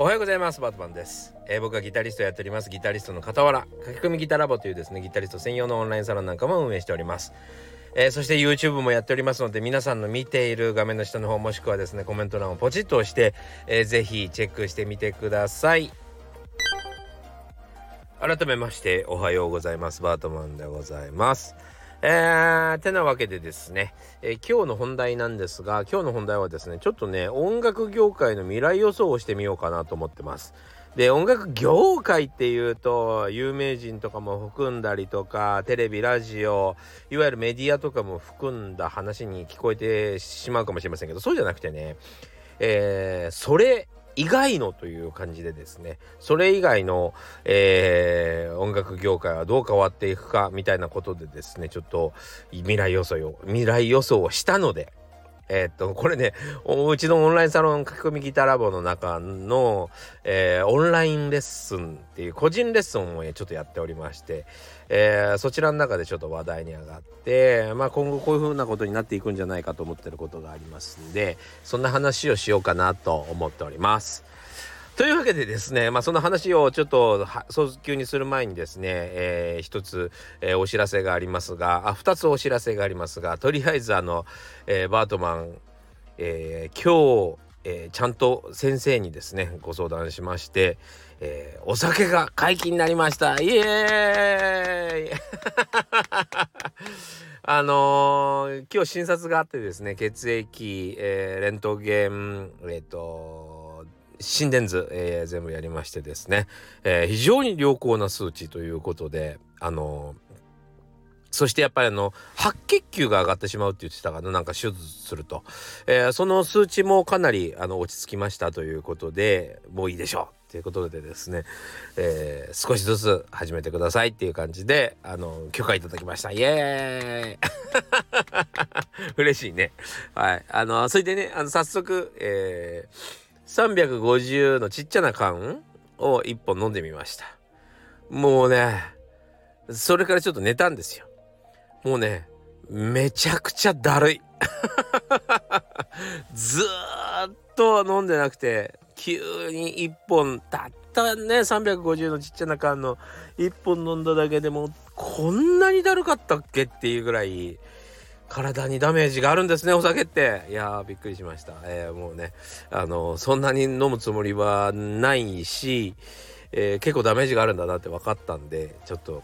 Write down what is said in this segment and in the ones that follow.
おはようございます。バートマンです、えー、僕はギタリストやっております。ギタリストの傍ら書き込みギタラボというですねギタリスト専用のオンラインサロンなんかも運営しております。えー、そして YouTube もやっておりますので皆さんの見ている画面の下の方もしくはですねコメント欄をポチッと押して、えー、ぜひチェックしてみてください。改めましておはようございます。バートマンでございます。えー、てなわけでですね、えー、今日の本題なんですが今日の本題はですねちょっとね音楽業界の未来予想をしてみようかなと思ってます。で音楽業界っていうと有名人とかも含んだりとかテレビラジオいわゆるメディアとかも含んだ話に聞こえてしまうかもしれませんけどそうじゃなくてね、えー、それ以外のという感じでですねそれ以外の、えー、音楽業界はどう変わっていくかみたいなことでですねちょっと未来予想を未来予想をしたのでえー、っと、これね、うちのオンラインサロン書き込みギターラボの中の、えー、オンラインレッスンっていう個人レッスンをちょっとやっておりまして、えー、そちらの中でちょっと話題に上がって、まあ今後こういうふうなことになっていくんじゃないかと思ってることがありますんで、そんな話をしようかなと思っております。というわけでですね、まあ、その話をちょっと早急にする前にですね、えー、一つ、えー、お知らせがありますがあ二つお知らせがありますがとりあえずあの、えー、バートマン、えー、今日、えー、ちゃんと先生にですねご相談しまして、えー、お酒が解禁になりました。イエーイ！あの、今日診察があってですね血液、えー、レントゲンえっ、と心電図、えー、全部やりましてですね、えー、非常に良好な数値ということであのー、そしてやっぱりあの白血球が上がってしまうって言ってたかななんか手術すると、えー、その数値もかなりあの落ち着きましたということでもういいでしょう。ということでですね、えー、少しずつ始めてくださいっていう感じであの許可いただきました。イエーイ。嬉しいね。はい。あのそれでねあの早速えー350のちっちゃな缶を1本飲んでみました。もうねそれからちょっと寝たんですよ。もうねめちゃくちゃだるい。ずっと飲んでなくて急に1本たったね350のちっちゃな缶の1本飲んだだけでもこんなにだるかったっけっていうぐらい体にダメージがあるんですねお酒って。いやーびっくりしました、えー、もうねあのそんなに飲むつもりはないし、えー、結構ダメージがあるんだなって分かったんでちょっと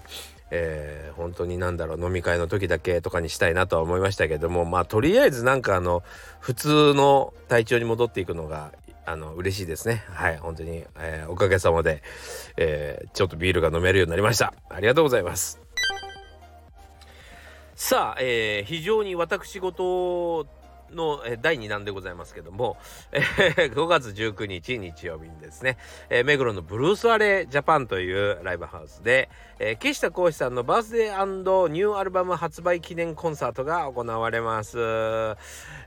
えー、本当になんだろう飲み会の時だけとかにしたいなとは思いましたけどもまあとりあえずなんかあの普通の体調に戻っていくのがあの嬉しいですね。はい本当に、え、おかげさまで、え、ちょっとビールが飲めるようになりました。ありがとうございます。さあ、えー、非常に私事の、第2弾でございますけども、えー、5月19日日曜日にですね、えー、目黒のブルースアレジャパンというライブハウスで、えー、岸田浩司さんのバースデーニューアルバム発売記念コンサートが行われます。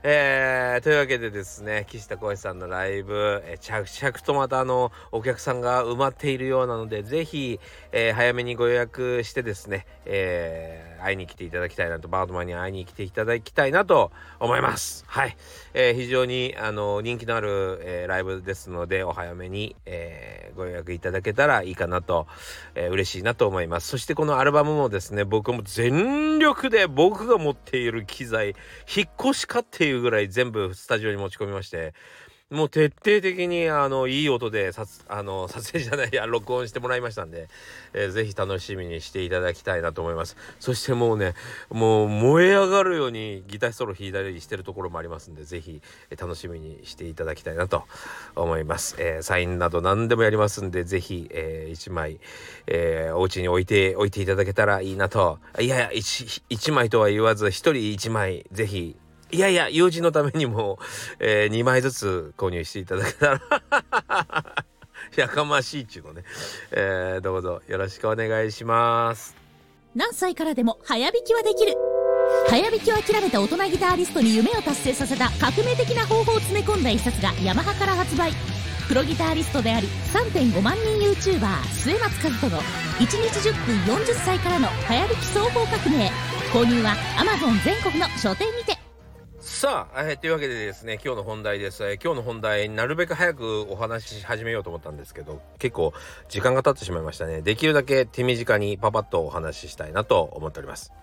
えー、というわけでですね、岸田浩司さんのライブ、えー、着々とまたあの、お客さんが埋まっているようなので、ぜひ、えー、早めにご予約してですね、えー、会いに来ていただきたいなと、バードマンに会いに来ていただきたいなと思います。はい。えー、非常に、あの、人気のある、えー、ライブですので、お早めに、えー、ご予約いただけたらいいかなと、えー、嬉しいなと思います。思いますそしてこのアルバムもですね僕も全力で僕が持っている機材引っ越しかっていうぐらい全部スタジオに持ち込みましてもう徹底的にあのいい音でさあの 撮影じゃないや録音してもらいましたんで、えー、ぜひ楽しみにしていただきたいなと思います。そしてもうねもう燃え上がるようにギターソロ弾いたりしてるところもありますんでぜひ、えー、楽しみにしていただきたいなと思います、えー、サインなど何でもやりますんでぜひ、えー、1枚、えー、お家に置いておいていただけたらいいなと。いやいや 1, 1枚とは言わず1人1枚ぜひいやいや、友人のためにも、えー、2枚ずつ購入していただけたら やかましいっちゅうのね、えー、どうぞよろしくお願いします。何歳からでも早弾きはできる。早弾きを諦めた大人ギターリストに夢を達成させた革命的な方法を詰め込んだ一冊がヤマハから発売。プロギターリストであり3.5万人 YouTuber 末松和人の1日10分40歳からの早弾き双方革命購入は Amazon 全国の書店にてさあ、えー、というわけでですね、今日の本題です。えー、今日の本題、なるべく早くお話し始めようと思ったんですけど、結構時間が経ってしまいましたね。できるだけ手短にパパッとお話ししたいなと思っております。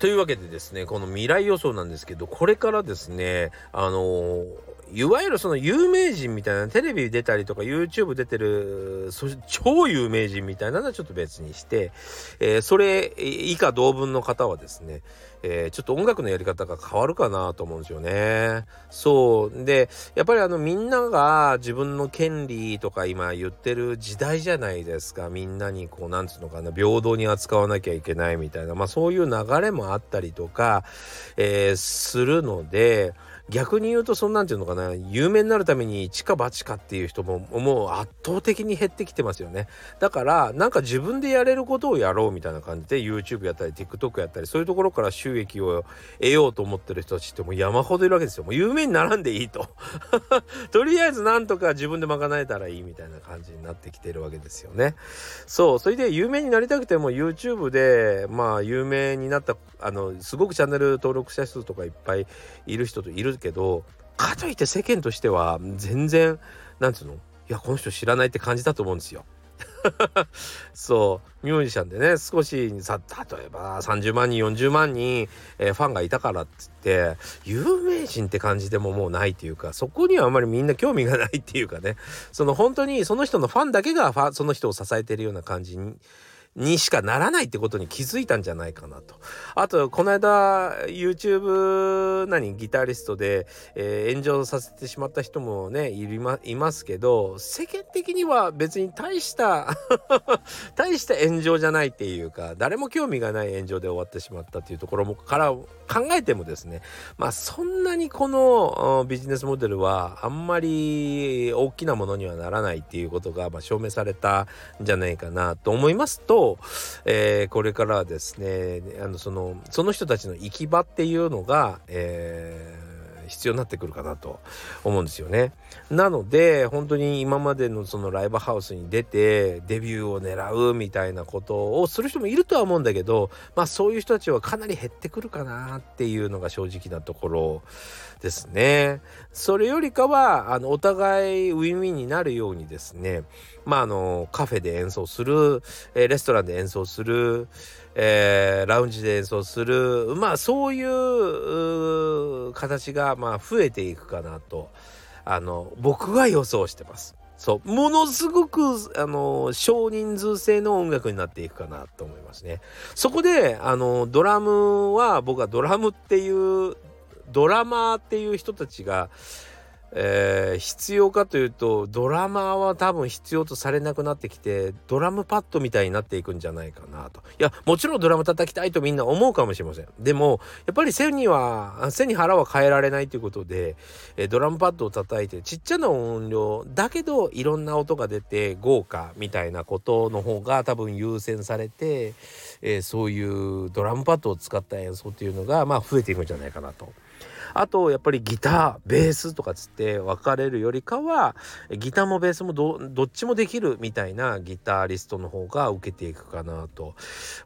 というわけでですね、この未来予想なんですけど、これからですね、あのーいわゆるその有名人みたいなテレビ出たりとか YouTube 出てるそ超有名人みたいなのはちょっと別にして、えー、それ以下同文の方はですね、えー、ちょっと音楽のやり方が変わるかなと思うんですよね。そうでやっぱりあのみんなが自分の権利とか今言ってる時代じゃないですかみんなにこうなんつうのかな平等に扱わなきゃいけないみたいなまあそういう流れもあったりとか、えー、するので。逆に言うとそんなんていうのかな有名になるために一か八かっていう人ももう圧倒的に減ってきてますよね。だからなんか自分でやれることをやろうみたいな感じで YouTube やったり TikTok やったりそういうところから収益を得ようと思ってる人たちってもう山ほどいるわけですよ。もう有名にならんでいいと。とりあえずなんとか自分で賄えたらいいみたいな感じになってきてるわけですよね。そう。それで有名になりたくても YouTube でまあ有名になったあのすごくチャンネル登録者数とかいっぱいいる人といるけどかといって世間としては全然なんつうの？いやこの人知らないって感じだと思うんですよ。そう。ミュージシャンでね少しさ例えば30万人40万人、えー、ファンがいたからっつって有名人って感じでももうないっていうかそこにはあんまりみんな興味がないっていうかね。その本当にその人のファンだけがその人を支えてるような感じににしかならないってことに気づいたんじゃないかなと。あと、この間、YouTube、何、ギタリストで、えー、炎上させてしまった人もね、いりま、いますけど、世間的には別に大した 大した炎上じゃないっていうか、誰も興味がない炎上で終わってしまったっていうところも、から考えてもですね、まあ、そんなにこのビジネスモデルは、あんまり大きなものにはならないっていうことが、まあ、証明されたんじゃないかなと思いますと、えー、これからはですねあのそのその人たちの行き場っていうのが、えー必要になってくるかなと思うんですよね。なので本当に今までのそのライブハウスに出てデビューを狙うみたいなことをする人もいるとは思うんだけどまあそういう人たちはかなり減ってくるかなっていうのが正直なところですね。それよりかはあのお互いウィンウィンになるようにですねまああのカフェで演奏する、えレストランで演奏する、えー、ラウンジで演奏するまあそういう形がまあ増えていくかなとあの僕は予想してます。そうものすごくあの少人数制の音楽になっていくかなと思いますね。そこであのドラムは僕はドラムっていうドラマーっていう人たちがえー、必要かというとドラマは多分必要とされなくなってきてドラムパッドみたいになっていくんじゃないかなといやもちろんドラム叩きたいとみんな思うかもしれませんでもやっぱり背には背に腹は変えられないということで、えー、ドラムパッドを叩いてちっちゃな音量だけどいろんな音が出て豪華みたいなことの方が多分優先されて、えー、そういうドラムパッドを使った演奏っていうのがまあ増えていくんじゃないかなと。あとやっぱりギターベースとかつって分かれるよりかはギターもベースもどっちもできるみたいなギタリストの方が受けていくかなと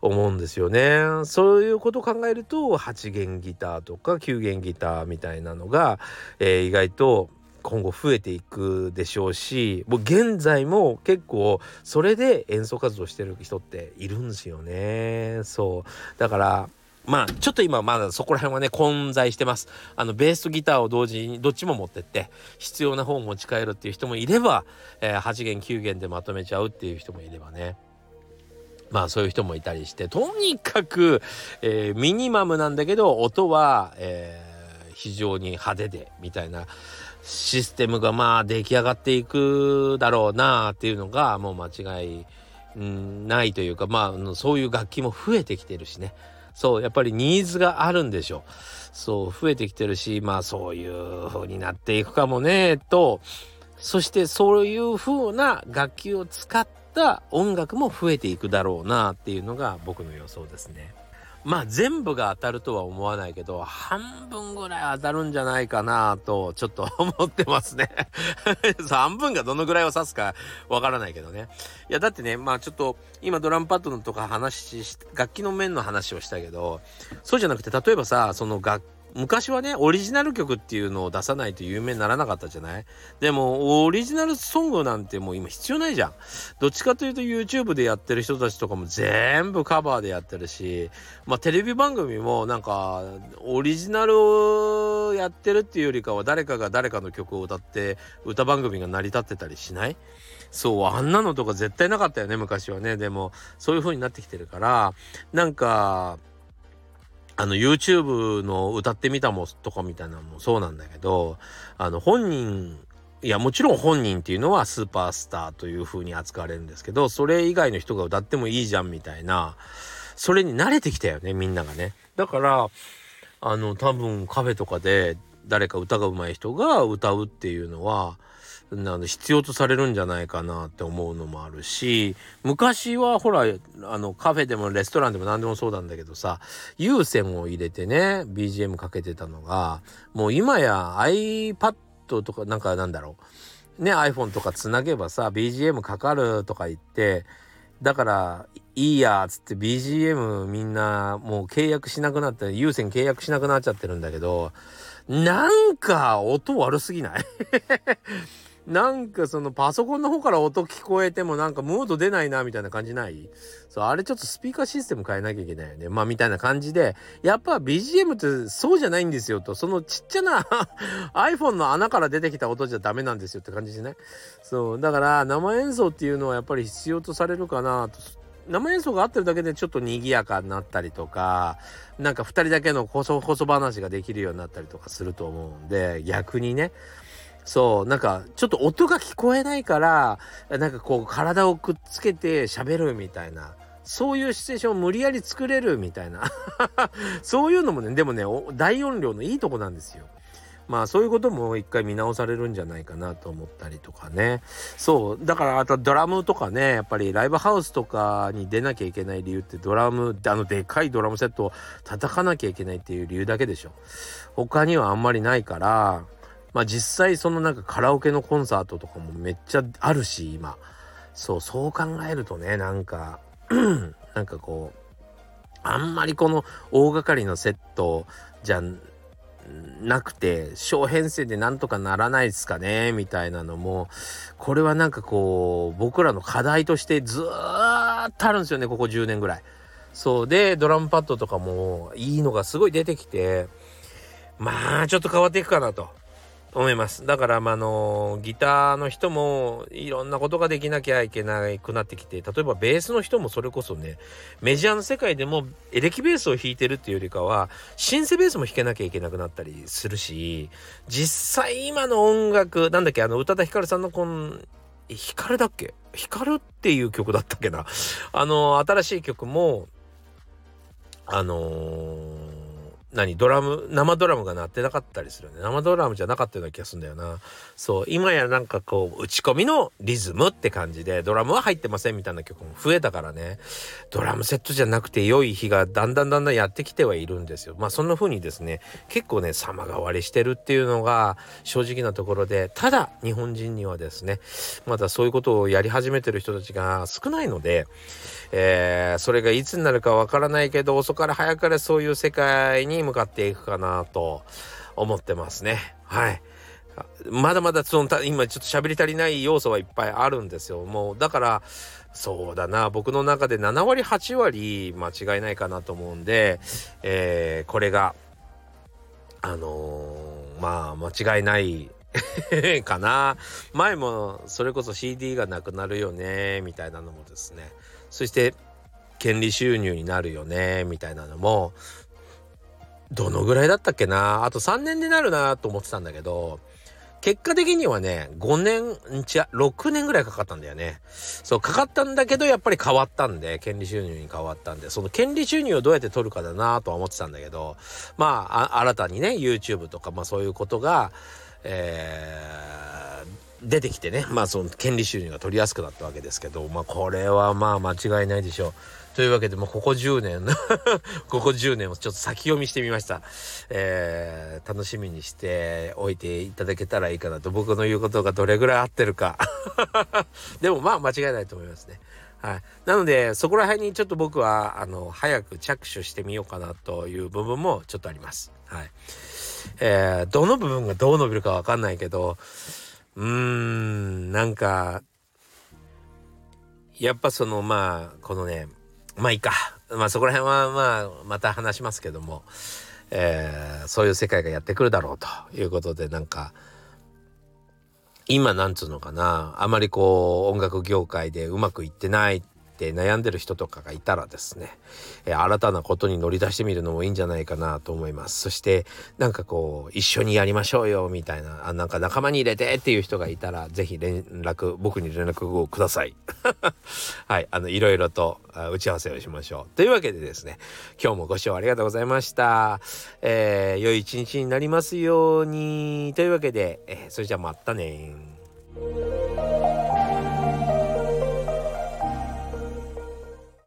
思うんですよね。そういうことを考えると8弦ギターとか9弦ギターみたいなのが、えー、意外と今後増えていくでしょうしもう現在も結構それで演奏活動してる人っているんですよねそうだからまあちょっと今まだそこら辺はね混在してます。あのベースとギターを同時にどっちも持ってって必要な方を持ち帰るっていう人もいれば、えー、8弦9弦でまとめちゃうっていう人もいればね。まあそういう人もいたりしてとにかく、えー、ミニマムなんだけど音は、えー、非常に派手でみたいなシステムがまあ出来上がっていくだろうなっていうのがもう間違いないというかまあそういう楽器も増えてきてるしね。そうやっぱりニーズがあるんでしょうそう増えてきてるしまあそういう風になっていくかもねとそしてそういう風な楽器を使った音楽も増えていくだろうなっていうのが僕の予想ですね。まあ全部が当たるとは思わないけど半分ぐらい当たるんじゃないかなとちょっと思ってますね。半分がどのぐらいを指すかわからないけどね。いやだってねまあちょっと今ドラムパッドのとか話し楽器の面の話をしたけどそうじゃなくて例えばさその楽昔はね、オリジナル曲っていうのを出さないと有名にならなかったじゃない？でも、オリジナルソングなんてもう今必要ないじゃん。どっちかというと YouTube でやってる人たちとかも全部カバーでやってるし、まあテレビ番組もなんか、オリジナルをやってるっていうよりかは誰かが誰かの曲を歌って歌番組が成り立ってたりしない？そう、あんなのとか絶対なかったよね、昔はね。でも、そういう風になってきてるから、なんか、あの YouTube の歌ってみたもとかみたいなのもそうなんだけどあの本人いやもちろん本人っていうのはスーパースターという風に扱われるんですけどそれ以外の人が歌ってもいいじゃんみたいなそれに慣れてきたよねみんながね。だからあの多分カフェとかで誰か歌が上手い人が歌うっていうのはなの必要とされるんじゃないかなって思うのもあるし昔はほらあのカフェでもレストランでも何でもそうなんだけどさ有線を入れてね BGM かけてたのがもう今や iPad とかなんかなんだろうね iPhone とかつなげばさ BGM かかるとか言ってだからいいやっつって BGM みんなもう契約しなくなって有線契約しなくなっちゃってるんだけどなんか音悪すぎない？なんかそのパソコンの方から音聞こえてもなんかムード出ないなみたいな感じない？そう、あれちょっとスピーカーシステム変えなきゃいけないよね。まあみたいな感じで、やっぱ BGM ってそうじゃないんですよと、そのちっちゃな iPhone の穴から出てきた音じゃダメなんですよって感じしない？そう、だから生演奏っていうのはやっぱり必要とされるかなと。生演奏が合ってるだけでちょっと賑やかになったりとか、なんか2人だけのこそこそ話ができるようになったりとかすると思うんで、逆にね、そう、なんか、ちょっと音が聞こえないから、なんかこう、体をくっつけて喋るみたいな。そういうシチュエーションを無理やり作れるみたいな。そういうのもね、でもね、大音量のいいとこなんですよ。まあそういうことも一回見直されるんじゃないかなと思ったりとかね。そう。だからあとドラムとかね、やっぱりライブハウスとかに出なきゃいけない理由ってドラム、あのでかいドラムセットを叩かなきゃいけないっていう理由だけでしょ。他にはあんまりないから、まあ実際そのなんかカラオケのコンサートとかもめっちゃあるし今そうそう考えるとねなんか なんかこうあんまりこの大掛かりのセットじゃなくて小編成でなんとかならないですかねみたいなのもこれはなんかこう僕らの課題としてずーっとあるんですよねここ10年ぐらい。そうでドラムパッドとかもいいのがすごい出てきてまあちょっと変わっていくかなと。思います。だから、まあの、ギターの人もいろんなことができなきゃいけなくなってきて、例えばベースの人もそれこそね、メジャーの世界でもエレキベースを弾いてるっていうよりかは、シンセベースも弾けなきゃいけなくなったりするし、実際今の音楽、なんだっけ、あの、宇多田ヒカルさんのこん、ヒカルだっけ？ヒカルっていう曲だったっけな？あの、新しい曲も、あのー何ドラム生ドラムが鳴ってなかったりするよね。生ドラムじゃなかったような気がするんだよな。そう今やなんかこう打ち込みのリズムって感じでドラムは入ってませんみたいな曲も増えたからね。ドラムセットじゃなくて良い日がだんだんだんだんやってきてはいるんですよ。まあそんな風にですね結構ね様変わりしてるっていうのが正直なところでただ日本人にはですねまだそういうことをやり始めてる人たちが少ないのでえー、それがいつになるかわからないけど遅かれ早かれそういう世界にに向かっていくかなと思ってますね。はい。まだまだその今ちょっと喋り足りない要素はいっぱいあるんですよ。もうだからそうだな僕の中で7割8割間違いないかなと思うんで、えー、これがあのー、まあ間違いない かな前もそれこそ CD がなくなるよねみたいなのもですねそして権利収入になるよねみたいなのもどのぐらいだったっけな？あと3年でなるなと思ってたんだけど結果的にはね5年んちゃ6年ぐらいかかったんだよねそうかかったんだけどやっぱり変わったんで権利収入に変わったんでその権利収入をどうやって取るかだなとは思ってたんだけどまあ新たにね YouTube とかまあそういうことがえー、出てきてねまあその権利収入が取りやすくなったわけですけどまあこれはまあ間違いないでしょう。というわけでもうここ10年 ここ10年をちょっと先読みしてみました。えー、楽しみにしておいていただけたらいいかなと僕の言うことがどれぐらい合ってるか でもまあ間違いないと思いますね。はい。なので、そこら辺にちょっと僕は、あの、早く着手してみようかなという部分もちょっとあります。はい。えー、どの部分がどう伸びるかわかんないけど、うーん、なんか、やっぱその、まあ、このね、まあいいか。まあそこら辺はまあ、また話しますけども、えー、そういう世界がやってくるだろうということで、なんか、今なんつうのかなあまりこう音楽業界でうまくいってないって悩んでる人とかがいたらですね、えー、新たなことに乗り出してみるのもいいんじゃないかなと思います。そしてなんかこう一緒にやりましょうよみたいな、あなんか仲間に入れてっていう人がいたらぜひ連絡、僕に連絡をください。はい、あのいろいろと打ち合わせをしましょう。というわけでですね、今日もご視聴ありがとうございました。えー、良い一日になりますように。というわけで、えー、それじゃあまたね